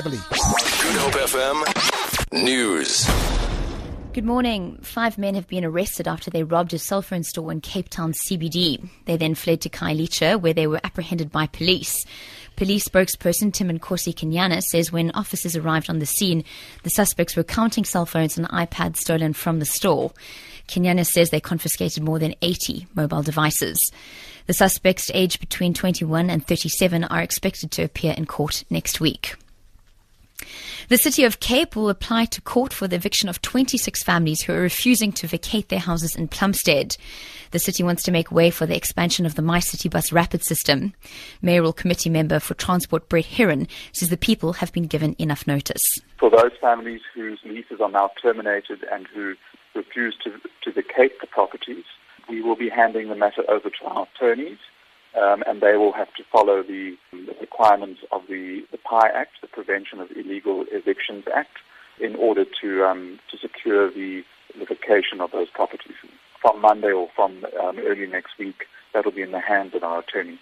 Everly. Good Hope FM News. Good morning. Five men have been arrested after they robbed a cell phone store in Cape Town CBD. They then fled to Khayelitsha, where they were apprehended by police. Police spokesperson Tim Nkosi Kenyana says when officers arrived on the scene, the suspects were counting cell phones and iPads stolen from the store. Kenyana says they confiscated more than 80 mobile devices. The suspects, aged between 21 and 37, are expected to appear in court next week. The city of Cape will apply to court for the eviction of 26 families who are refusing to vacate their houses in Plumstead. The city wants to make way for the expansion of the MyCiTi Bus rapid system. Mayoral committee member for transport Brett Herron says the people have been given enough notice. For those families whose leases are now terminated and who refuse to, to vacate the properties, we will be handing the matter over to our attorneys um, and they will have to follow the, the requirements of the, the PIE Act, the Prevention of Illegal Evictions Act, in order to um, to secure the, vacation of those properties. From Monday or from um, early next week, that will be in the hands of our attorneys.